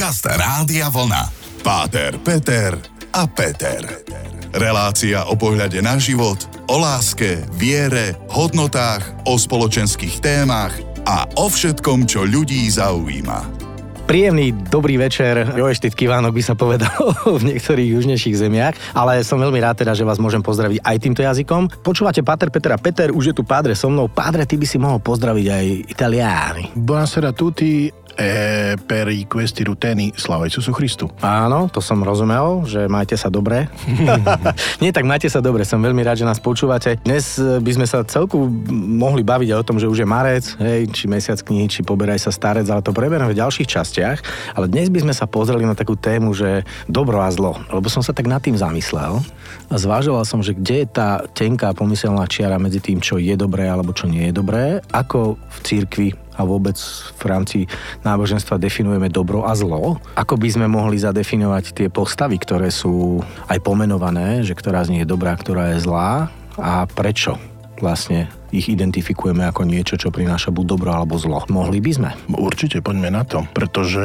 Podcast Rádia Vlna. Páter, Peter a Peter. Relácia o pohľade na život, o láske, viere, hodnotách, o spoločenských témach a o všetkom, čo ľudí zaujíma. Príjemný dobrý večer, Joeštit Kivánok by sa povedal v niektorých južnejších zemiach, ale som veľmi rád teda, že vás môžem pozdraviť aj týmto jazykom. Počúvate Pater Petra Peter, už je tu Pádre so mnou. Pádre, ty by si mohol pozdraviť aj Italiáni. Buonasera tutti, e per i questi ruteni slava Isusu Christu. Áno, to som rozumel, že majte sa dobre. Nie, tak majte sa dobre, som veľmi rád, že nás počúvate. Dnes e, by sme sa celku mohli baviť aj o tom, že už je marec, hej, či mesiac knihy, či poberaj sa starec, ale to preberieme v ďalších častiach. Ale dnes by sme sa pozreli na takú tému, že dobro a zlo. Lebo som sa tak nad tým zamyslel a zvážoval som, že kde je tá tenká pomyselná čiara medzi tým, čo je dobré alebo čo nie je dobré, ako v cirkvi a vôbec v rámci náboženstva definujeme dobro a zlo. Ako by sme mohli zadefinovať tie postavy, ktoré sú aj pomenované, že ktorá z nich je dobrá, ktorá je zlá a prečo vlastne ich identifikujeme ako niečo, čo prináša buď dobro alebo zlo. Mohli by sme? Určite, poďme na to, pretože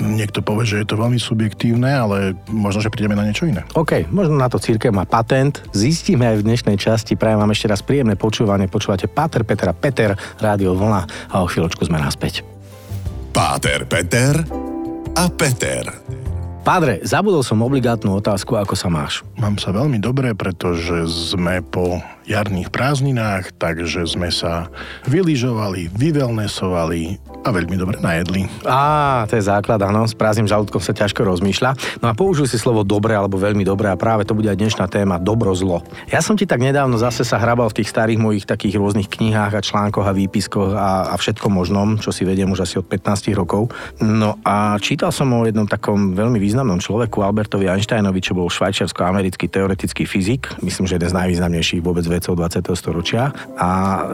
niekto povie, že je to veľmi subjektívne, ale možno, že prídeme na niečo iné. OK, možno na to církev má patent. Zistíme aj v dnešnej časti. Prajem vám ešte raz príjemné počúvanie. Počúvate Páter Petra Peter, Rádio Vlna a o chvíľočku sme naspäť. Páter Peter a Peter. Pádre, zabudol som obligátnu otázku, ako sa máš? Mám sa veľmi dobre, pretože sme po jarných prázdninách, takže sme sa vylyžovali, vyvelnesovali a veľmi dobre najedli. Á, to je základ, áno, s prázdnym žalúdkom sa ťažko rozmýšľa. No a použil si slovo dobre alebo veľmi dobre a práve to bude aj dnešná téma dobro-zlo. Ja som ti tak nedávno zase sa hrabal v tých starých mojich takých rôznych knihách a článkoch a výpiskoch a, a všetko možnom, čo si vediem už asi od 15 rokov. No a čítal som o jednom takom veľmi významnom človeku, Albertovi Einsteinovi, čo bol švajčiarsko-americký teoretický fyzik, myslím, že jeden z najvýznamnejších vôbec vedcov 20. storočia. A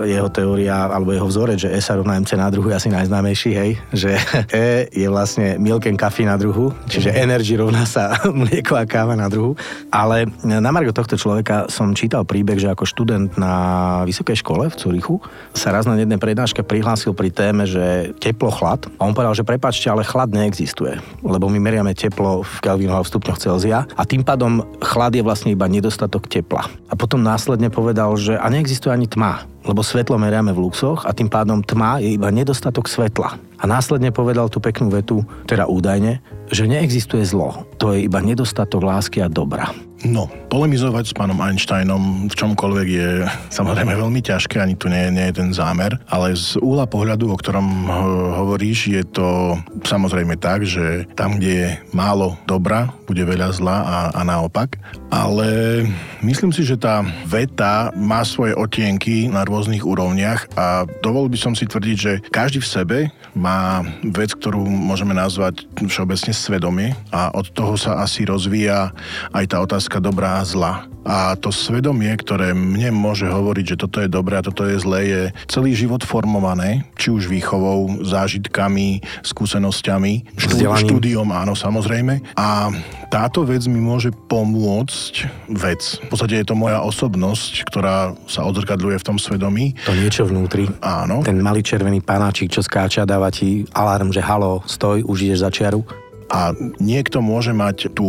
jeho teória, alebo jeho vzorec, že E sa rovná MC na druhu, je asi najznámejší hej, že E je vlastne milk and coffee na druhu, čiže energy rovná sa mlieko a káva na druhu. Ale na margo tohto človeka som čítal príbeh, že ako študent na vysokej škole v Curichu sa raz na jednej prednáške prihlásil pri téme, že teplo, chlad. A on povedal, že prepačte, ale chlad neexistuje, lebo my meriame teplo v Kelvinoch a v stupňoch Celzia a tým pádom chlad je vlastne iba nedostatok tepla. A potom následne povedal, že a neexistuje ani tma lebo svetlo meriame v luxoch a tým pádom tma je iba nedostatok svetla. A následne povedal tú peknú vetu, teda údajne, že neexistuje zlo, to je iba nedostatok lásky a dobra. No, polemizovať s pánom Einsteinom v čomkoľvek je samozrejme veľmi ťažké, ani tu nie, nie je ten zámer, ale z úla pohľadu, o ktorom hovoríš, je to samozrejme tak, že tam, kde je málo dobra, bude veľa zla a, a naopak. Ale myslím si, že tá veta má svoje otienky na rôznych úrovniach a dovol by som si tvrdiť, že každý v sebe má vec, ktorú môžeme nazvať všeobecne svedomie a od toho sa asi rozvíja aj tá otázka dobrá a zla. A to svedomie, ktoré mne môže hovoriť, že toto je dobré a toto je zlé, je celý život formované, či už výchovou, zážitkami, skúsenosťami, štú, štúdiom, áno, samozrejme. A táto vec mi môže pomôcť vec. V podstate je to moja osobnosť, ktorá sa odzrkadľuje v tom svedomí. To niečo vnútri. Áno. Ten malý červený panáčik, čo skáča, dáva ti alarm, že halo, stoj, už ideš za čiaru. A niekto môže mať tú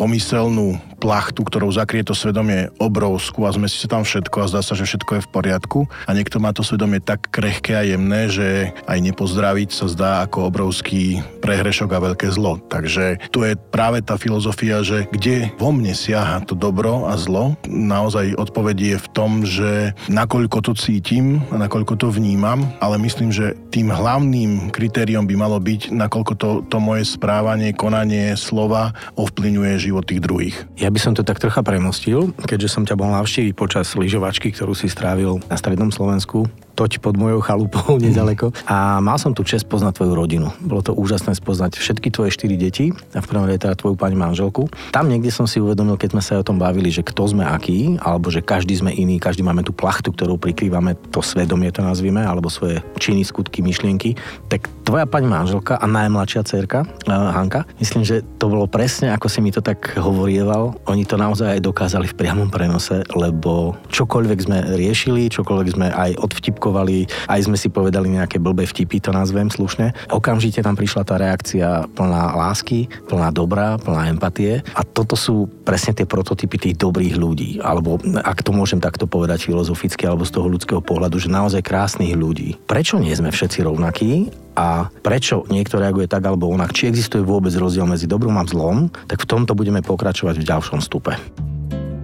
pomyselnú plachtu, ktorou zakrie to svedomie obrovskú a zmestí sa tam všetko a zdá sa, že všetko je v poriadku. A niekto má to svedomie tak krehké a jemné, že aj nepozdraviť sa zdá ako obrovský prehrešok a veľké zlo. Takže tu je práve tá filozofia, že kde vo mne siaha to dobro a zlo, naozaj odpovedie je v tom, že nakoľko to cítim a nakoľko to vnímam, ale myslím, že tým hlavným kritériom by malo byť, nakoľko to, to moje správanie, konanie, slova ovplyvňuje život tých druhých. Ja by som to tak trocha premostil, keďže som ťa bol navštíviť počas lyžovačky, ktorú si strávil na strednom Slovensku toť pod mojou chalupou nedaleko. A mal som tu čest poznať tvoju rodinu. Bolo to úžasné spoznať všetky tvoje štyri deti a v prvom rade teda tvoju pani manželku. Tam niekde som si uvedomil, keď sme sa o tom bavili, že kto sme aký, alebo že každý sme iný, každý máme tú plachtu, ktorú prikrývame, to svedomie to nazvime, alebo svoje činy, skutky, myšlienky. Tak tvoja pani manželka a najmladšia cerka, uh, Hanka, myslím, že to bolo presne ako si mi to tak hovorieval. Oni to naozaj aj dokázali v priamom prenose, lebo čokoľvek sme riešili, čokoľvek sme aj od vtipkov poďakovali, aj sme si povedali nejaké blbé vtipy, to nazvem slušne. Okamžite tam prišla tá reakcia plná lásky, plná dobrá, plná empatie a toto sú presne tie prototypy tých dobrých ľudí, alebo ak to môžem takto povedať filozoficky alebo z toho ľudského pohľadu, že naozaj krásnych ľudí. Prečo nie sme všetci rovnakí a prečo niekto reaguje tak alebo onak, či existuje vôbec rozdiel medzi dobrom a zlom, tak v tomto budeme pokračovať v ďalšom stupe.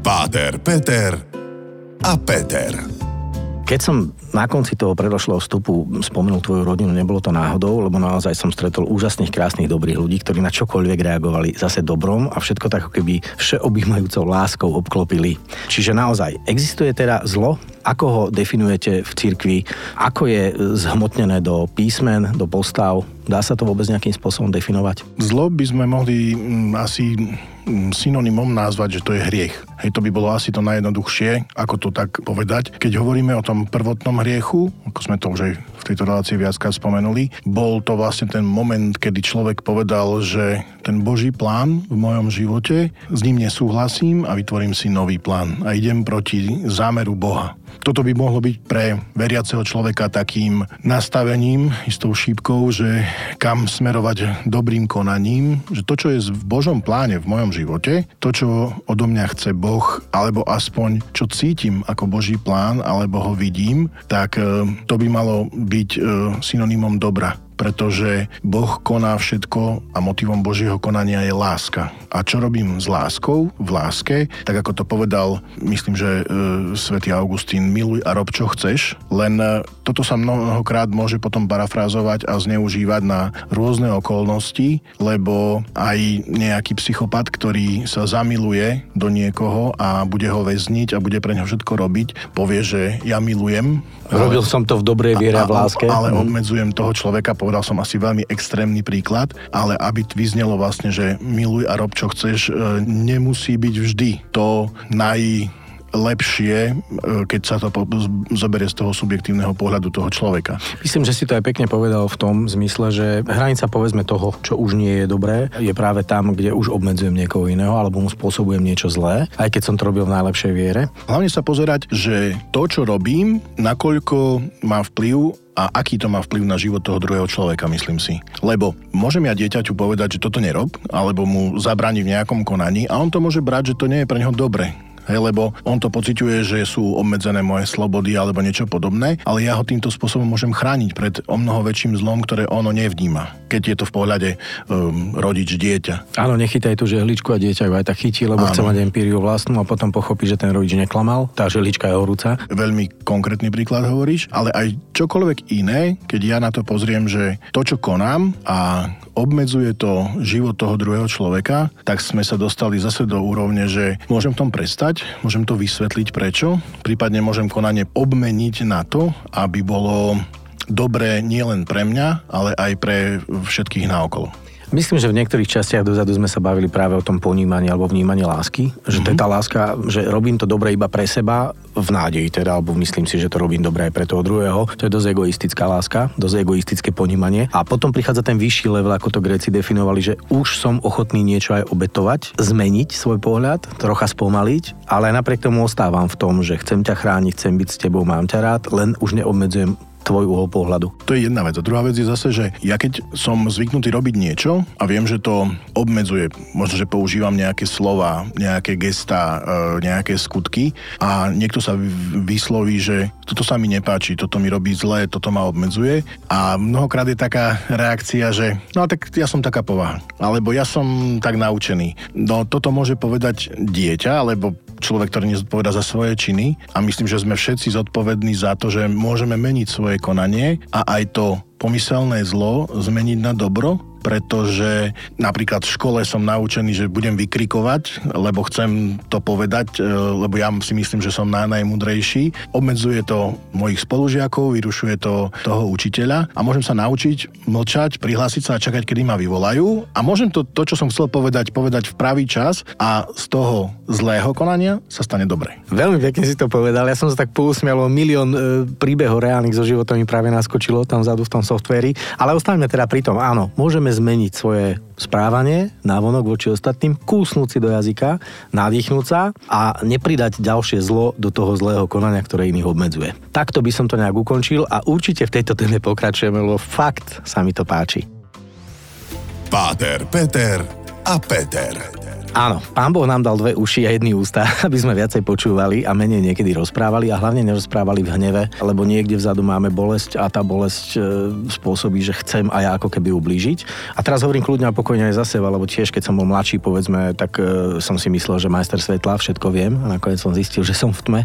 Páter, Peter a Peter. Keď som na konci toho predošlého vstupu spomenul tvoju rodinu, nebolo to náhodou, lebo naozaj som stretol úžasných, krásnych, dobrých ľudí, ktorí na čokoľvek reagovali zase dobrom a všetko tak keby všeobjímajúcou láskou obklopili. Čiže naozaj, existuje teda zlo, ako ho definujete v cirkvi, ako je zhmotnené do písmen, do postav, dá sa to vôbec nejakým spôsobom definovať? Zlo by sme mohli mm, asi Mm, synonymom nazvať, že to je hriech. Hej, to by bolo asi to najjednoduchšie, ako to tak povedať. Keď hovoríme o tom prvotnom hriechu, ako sme to už aj v tejto relácii viackrát spomenuli, bol to vlastne ten moment, kedy človek povedal, že ten Boží plán v mojom živote, s ním nesúhlasím a vytvorím si nový plán a idem proti zámeru Boha. Toto by mohlo byť pre veriaceho človeka takým nastavením, istou šípkou, že kam smerovať dobrým konaním, že to, čo je v Božom pláne v mojom živote, to, čo odo mňa chce Boh, alebo aspoň čo cítim ako Boží plán, alebo ho vidím, tak e, to by malo byť e, synonymom dobra pretože Boh koná všetko a motivom Božieho konania je láska. A čo robím s láskou, v láske, tak ako to povedal, myslím, že e, svätý Augustín, miluj a rob čo chceš, len e, toto sa mnohokrát môže potom parafrázovať a zneužívať na rôzne okolnosti, lebo aj nejaký psychopat, ktorý sa zamiluje do niekoho a bude ho väzniť a bude pre neho všetko robiť, povie, že ja milujem. Robil ale, som to v dobrej viere a v láske. Ale mhm. obmedzujem toho človeka, povedal som asi veľmi extrémny príklad, ale aby vyznelo vlastne, že miluj a rob čo chceš, e, nemusí byť vždy to naj lepšie, e, keď sa to zoberie z toho subjektívneho pohľadu toho človeka. Myslím, že si to aj pekne povedal v tom zmysle, že hranica povedzme toho, čo už nie je dobré, je práve tam, kde už obmedzujem niekoho iného alebo mu spôsobujem niečo zlé, aj keď som to robil v najlepšej viere. Hlavne sa pozerať, že to, čo robím, nakoľko má vplyv a aký to má vplyv na život toho druhého človeka, myslím si. Lebo môžem ja dieťaťu povedať, že toto nerob, alebo mu zabrániť v nejakom konaní a on to môže brať, že to nie je pre neho dobre hej, lebo on to pociťuje, že sú obmedzené moje slobody alebo niečo podobné, ale ja ho týmto spôsobom môžem chrániť pred o mnoho väčším zlom, ktoré ono nevníma, keď je to v pohľade um, rodič dieťa. Áno, nechytaj tú žehličku a dieťa ju aj tak chytí, lebo Áno. chce mať empíriu vlastnú a potom pochopí, že ten rodič neklamal, tá žehlička je horúca. Veľmi konkrétny príklad hovoríš, ale aj čokoľvek iné, keď ja na to pozriem, že to, čo konám a obmedzuje to život toho druhého človeka, tak sme sa dostali zase do úrovne, že môžem v tom prestať, môžem to vysvetliť prečo, prípadne môžem konanie obmeniť na to, aby bolo dobré nielen pre mňa, ale aj pre všetkých naokolo. Myslím, že v niektorých častiach dozadu sme sa bavili práve o tom ponímaní alebo vnímaní lásky. Že mm-hmm. to je mhm. tá láska, že robím to dobre iba pre seba, v nádeji teda, alebo myslím si, že to robím dobre aj pre toho druhého. To je dosť egoistická láska, dosť egoistické ponímanie. A potom prichádza ten vyšší level, ako to Gréci definovali, že už som ochotný niečo aj obetovať, zmeniť svoj pohľad, trocha spomaliť, ale napriek tomu ostávam v tom, že chcem ťa chrániť, chcem byť s tebou, mám ťa rád, len už neobmedzujem tvoj uhol pohľadu. To je jedna vec. A druhá vec je zase, že ja keď som zvyknutý robiť niečo a viem, že to obmedzuje, možno, že používam nejaké slova, nejaké gesta, e, nejaké skutky a niekto sa vysloví, že toto sa mi nepáči, toto mi robí zle, toto ma obmedzuje a mnohokrát je taká reakcia, že no tak ja som taká povaha, alebo ja som tak naučený. No toto môže povedať dieťa, alebo človek, ktorý nezodpoveda za svoje činy. A myslím, že sme všetci zodpovední za to, že môžeme meniť svoje konanie a aj to pomyselné zlo zmeniť na dobro pretože napríklad v škole som naučený, že budem vykrikovať, lebo chcem to povedať, e, lebo ja si myslím, že som najmudrejší. Obmedzuje to mojich spolužiakov, vyrušuje to toho učiteľa a môžem sa naučiť mlčať, prihlásiť sa a čakať, kedy ma vyvolajú a môžem to, to čo som chcel povedať, povedať v pravý čas a z toho zlého konania sa stane dobre. Veľmi pekne si to povedal, ja som sa tak pousmial, milión e, príbehov reálnych zo života mi práve naskočilo tam vzadu v tom softveri, ale ostaňme teda pri tom, áno, môžeme zmeniť svoje správanie návonok voči ostatným, kúsnúť si do jazyka, nadýchnúť sa a nepridať ďalšie zlo do toho zlého konania, ktoré iných obmedzuje. Takto by som to nejak ukončil a určite v tejto téme pokračujeme, lebo fakt sa mi to páči. Páter, Peter a Peter. Áno, pán Boh nám dal dve uši a jedný ústa, aby sme viacej počúvali a menej niekedy rozprávali a hlavne nerozprávali v hneve, lebo niekde vzadu máme bolesť a tá bolesť e, spôsobí, že chcem aj ja ako keby ublížiť. A teraz hovorím kľudne a pokojne aj za seba, lebo tiež keď som bol mladší, povedzme, tak e, som si myslel, že majster svetla, všetko viem a nakoniec som zistil, že som v tme.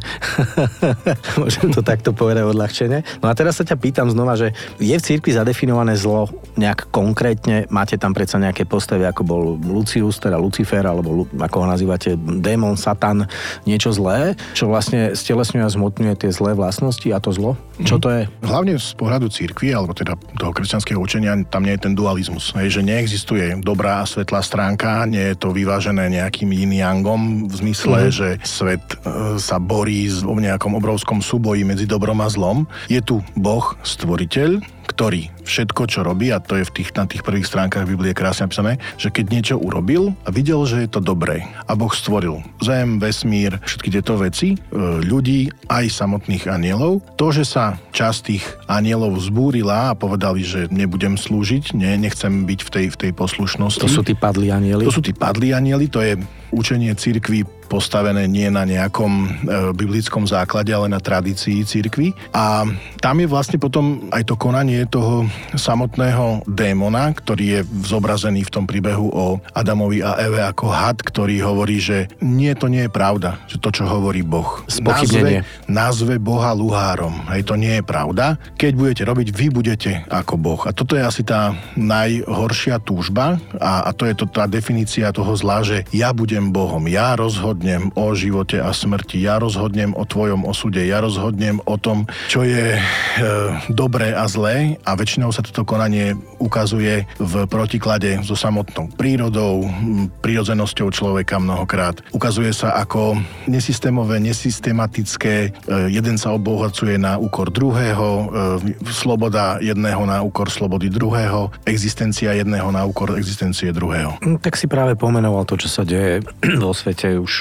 Môžem to takto povedať odľahčene. No a teraz sa ťa pýtam znova, že je v cirkvi zadefinované zlo nejak konkrétne? Máte tam predsa nejaké postavy, ako bol Lucius, teda Lucifer, alebo ako ho nazývate, démon, satan, niečo zlé, čo vlastne stelesňuje a zmotňuje tie zlé vlastnosti a to zlo? Čo to je? Hlavne z pohľadu církvy, alebo teda toho kresťanského učenia, tam nie je ten dualizmus. Hej, že neexistuje dobrá a svetlá stránka, nie je to vyvážené nejakým yin yangom v zmysle, mm. že svet e, sa borí v nejakom obrovskom súboji medzi dobrom a zlom. Je tu Boh, stvoriteľ, ktorý všetko, čo robí, a to je v tých, na tých prvých stránkach Biblie krásne napísané, že keď niečo urobil a videl, že je to dobré a Boh stvoril zem, vesmír, všetky tieto veci, e, ľudí, aj samotných anielov, to, že sa časť tých anielov zbúrila a povedali, že nebudem slúžiť, nie, nechcem byť v tej, v tej poslušnosti. To sú tí padli anieli? To sú tí padli anieli, to je učenie cirkvi postavené nie na nejakom e, biblickom základe, ale na tradícii cirkvi. A tam je vlastne potom aj to konanie toho samotného démona, ktorý je zobrazený v tom príbehu o Adamovi a Eve ako had, ktorý hovorí, že nie, to nie je pravda, že to, čo hovorí Boh. Nazve, nazve Boha luhárom. Hej, to nie je pravda. Keď budete robiť, vy budete ako Boh. A toto je asi tá najhoršia túžba a, a to je to tá definícia toho zla, že ja budem Bohom, ja rozhodnem rozhodnem o živote a smrti, ja rozhodnem o tvojom osude, ja rozhodnem o tom, čo je e, dobré a zlé a väčšinou sa toto konanie ukazuje v protiklade so samotnou prírodou, prírodzenosťou človeka mnohokrát. Ukazuje sa ako nesystémové, nesystematické, e, jeden sa obohacuje na úkor druhého, e, sloboda jedného na úkor slobody druhého, existencia jedného na úkor existencie druhého. Hm, tak si práve pomenoval to, čo sa deje vo svete už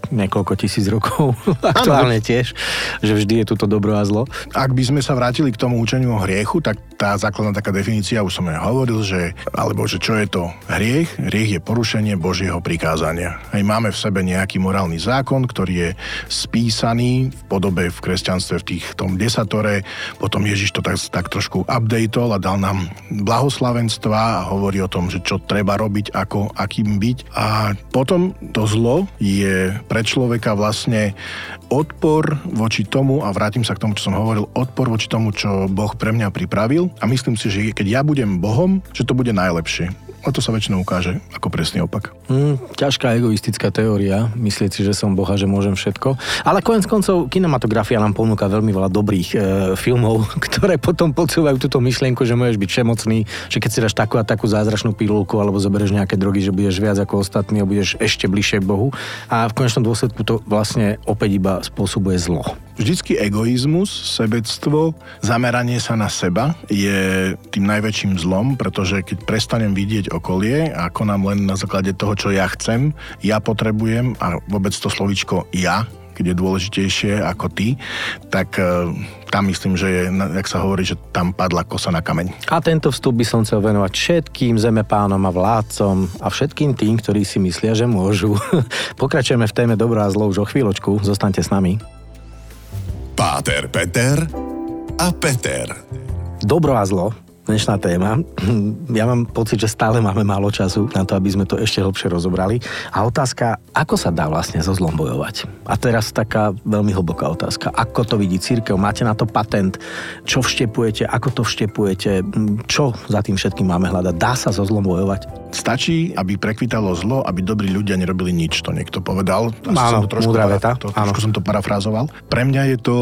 niekoľko tisíc rokov, aktuálne tiež, že vždy je tu to dobro a zlo. Ak by sme sa vrátili k tomu učeniu o hriechu, tak tá základná taká definícia, už som aj hovoril, že, alebo že čo je to hriech? Hriech je porušenie Božieho prikázania. Aj máme v sebe nejaký morálny zákon, ktorý je spísaný v podobe v kresťanstve v tých tom desatore, potom Ježiš to tak, tak trošku updateol a dal nám blahoslavenstva a hovorí o tom, že čo treba robiť, ako, akým byť. A potom to zlo je pre človeka vlastne odpor voči tomu, a vrátim sa k tomu, čo som hovoril, odpor voči tomu, čo Boh pre mňa pripravil a myslím si, že keď ja budem Bohom, že to bude najlepšie. A to sa väčšinou ukáže ako presný opak. Mm, ťažká egoistická teória, myslieť si, že som Boha, že môžem všetko. Ale konec koncov kinematografia nám ponúka veľmi veľa dobrých e, filmov, ktoré potom podsúvajú túto myšlienku, že môžeš byť všemocný, že keď si dáš takú a takú zázračnú pilulku alebo zoberieš nejaké drogy, že budeš viac ako ostatní a budeš ešte bližšie k Bohu. A v konečnom dôsledku to vlastne opäť iba spôsobuje zlo. Vždycky egoizmus, sebectvo, zameranie sa na seba je tým najväčším zlom, pretože keď prestanem vidieť okolie a konám len na základe toho, čo ja chcem, ja potrebujem a vôbec to slovičko ja, keď je dôležitejšie ako ty, tak e, tam myslím, že je, jak sa hovorí, že tam padla kosa na kameň. A tento vstup by som chcel venovať všetkým zemepánom a vládcom a všetkým tým, ktorí si myslia, že môžu. Pokračujeme v téme dobrá a zlo už o chvíľočku. Zostaňte s nami. Páter Peter a Peter. Dobro a zlo dnešná téma. Ja mám pocit, že stále máme málo času na to, aby sme to ešte hlbšie rozobrali. A otázka, ako sa dá vlastne so zlom bojovať? A teraz taká veľmi hlboká otázka. Ako to vidí církev? Máte na to patent? Čo vštepujete? Ako to vštepujete? Čo za tým všetkým máme hľadať? Dá sa so zlom bojovať? Stačí, aby prekvitalo zlo, aby dobrí ľudia nerobili nič. To niekto povedal. Áno, som to trošku, múdra veta. To, trošku som to parafrázoval. Pre mňa je to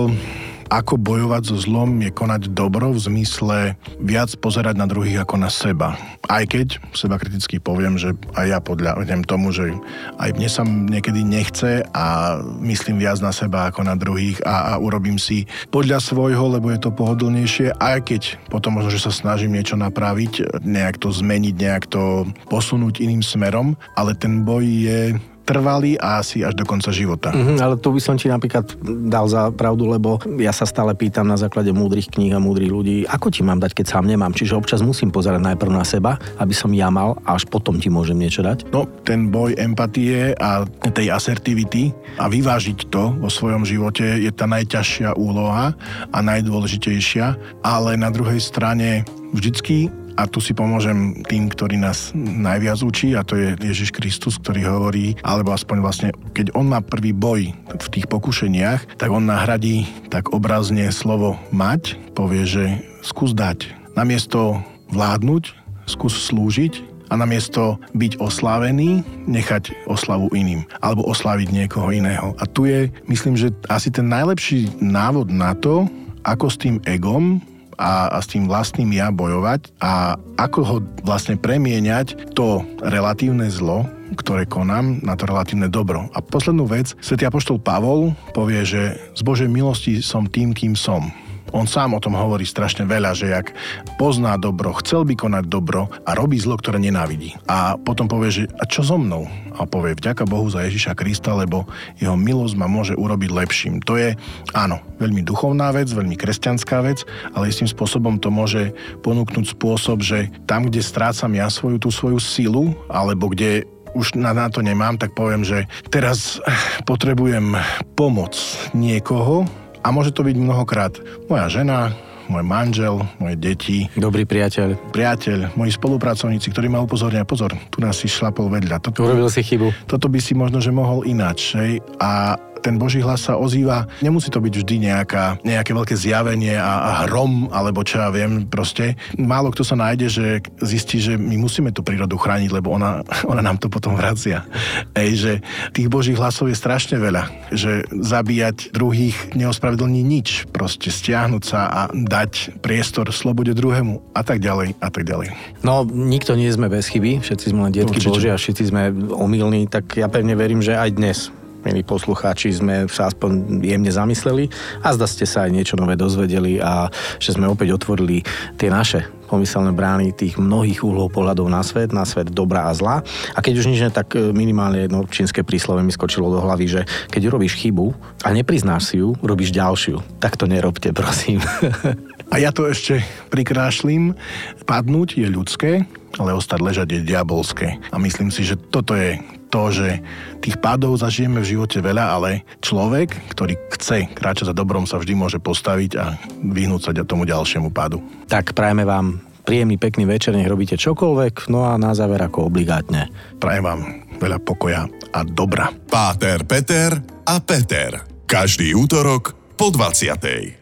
ako bojovať so zlom je konať dobro v zmysle viac pozerať na druhých ako na seba. Aj keď seba kriticky poviem, že aj ja podľahnem tomu, že aj mne sa niekedy nechce a myslím viac na seba ako na druhých a, a urobím si podľa svojho, lebo je to pohodlnejšie, aj keď potom možno, že sa snažím niečo napraviť, nejak to zmeniť, nejak to posunúť iným smerom, ale ten boj je trvalý a asi až do konca života. Mm-hmm, ale tu by som ti napríklad dal za pravdu, lebo ja sa stále pýtam na základe múdrych kníh a múdrych ľudí, ako ti mám dať, keď sám nemám. Čiže občas musím pozerať najprv na seba, aby som ja mal a až potom ti môžem niečo dať. No, ten boj empatie a tej asertivity a vyvážiť to vo svojom živote je tá najťažšia úloha a najdôležitejšia, ale na druhej strane vždycky a tu si pomôžem tým, ktorí nás najviac učí a to je Ježiš Kristus, ktorý hovorí, alebo aspoň vlastne, keď on má prvý boj v tých pokušeniach, tak on nahradí tak obrazne slovo mať, povie, že skús dať. Namiesto vládnuť, skús slúžiť a namiesto byť oslávený, nechať oslavu iným alebo osláviť niekoho iného. A tu je, myslím, že asi ten najlepší návod na to, ako s tým egom a, a s tým vlastným ja bojovať a ako ho vlastne premieňať to relatívne zlo, ktoré konám, na to relatívne dobro. A poslednú vec, svätý Apoštol Pavol povie, že z Božej milosti som tým, kým som. On sám o tom hovorí strašne veľa, že jak pozná dobro, chcel by konať dobro a robí zlo, ktoré nenávidí. A potom povie, že a čo so mnou? A povie, vďaka Bohu za Ježiša Krista, lebo jeho milosť ma môže urobiť lepším. To je, áno, veľmi duchovná vec, veľmi kresťanská vec, ale istým spôsobom to môže ponúknuť spôsob, že tam, kde strácam ja svoju tú svoju silu, alebo kde už na, na to nemám, tak poviem, že teraz potrebujem pomoc niekoho, a môže to byť mnohokrát moja žena, môj manžel, moje deti. Dobrý priateľ. Priateľ, moji spolupracovníci, ktorí ma upozornia, pozor, tu nás si šlapol vedľa. Toto, Urobil si chybu. Toto by si možno, že mohol ináč. Hej? A ten Boží hlas sa ozýva. Nemusí to byť vždy nejaká, nejaké veľké zjavenie a, a hrom, alebo čo ja viem, proste. Málo kto sa nájde, že zistí, že my musíme tú prírodu chrániť, lebo ona, ona nám to potom vracia. Ej, že tých Božích hlasov je strašne veľa. Že zabíjať druhých neospravedlní nič. Proste stiahnuť sa a dať priestor slobode druhému a tak ďalej a tak ďalej. No, nikto nie sme bez chyby, všetci sme len detky Boží a všetci sme omylní, tak ja pevne verím, že aj dnes milí poslucháči, sme sa aspoň jemne zamysleli a zda ste sa aj niečo nové dozvedeli a že sme opäť otvorili tie naše pomyselné brány tých mnohých uhlov pohľadov na svet, na svet dobrá a zla. A keď už nič ne, tak e, minimálne jedno čínske príslove mi skočilo do hlavy, že keď urobíš chybu a nepriznáš si ju, robíš ďalšiu. Tak to nerobte, prosím. A ja to ešte prikrášlim. Padnúť je ľudské, ale ostať ležať je diabolské. A myslím si, že toto je to, že tých pádov zažijeme v živote veľa, ale človek, ktorý chce kráčať za dobrom, sa vždy môže postaviť a vyhnúť sa tomu ďalšiemu pádu. Tak prajeme vám príjemný, pekný večer, nech robíte čokoľvek, no a na záver ako obligátne. Prajem vám veľa pokoja a dobra. Páter, Peter a Peter. Každý útorok po 20.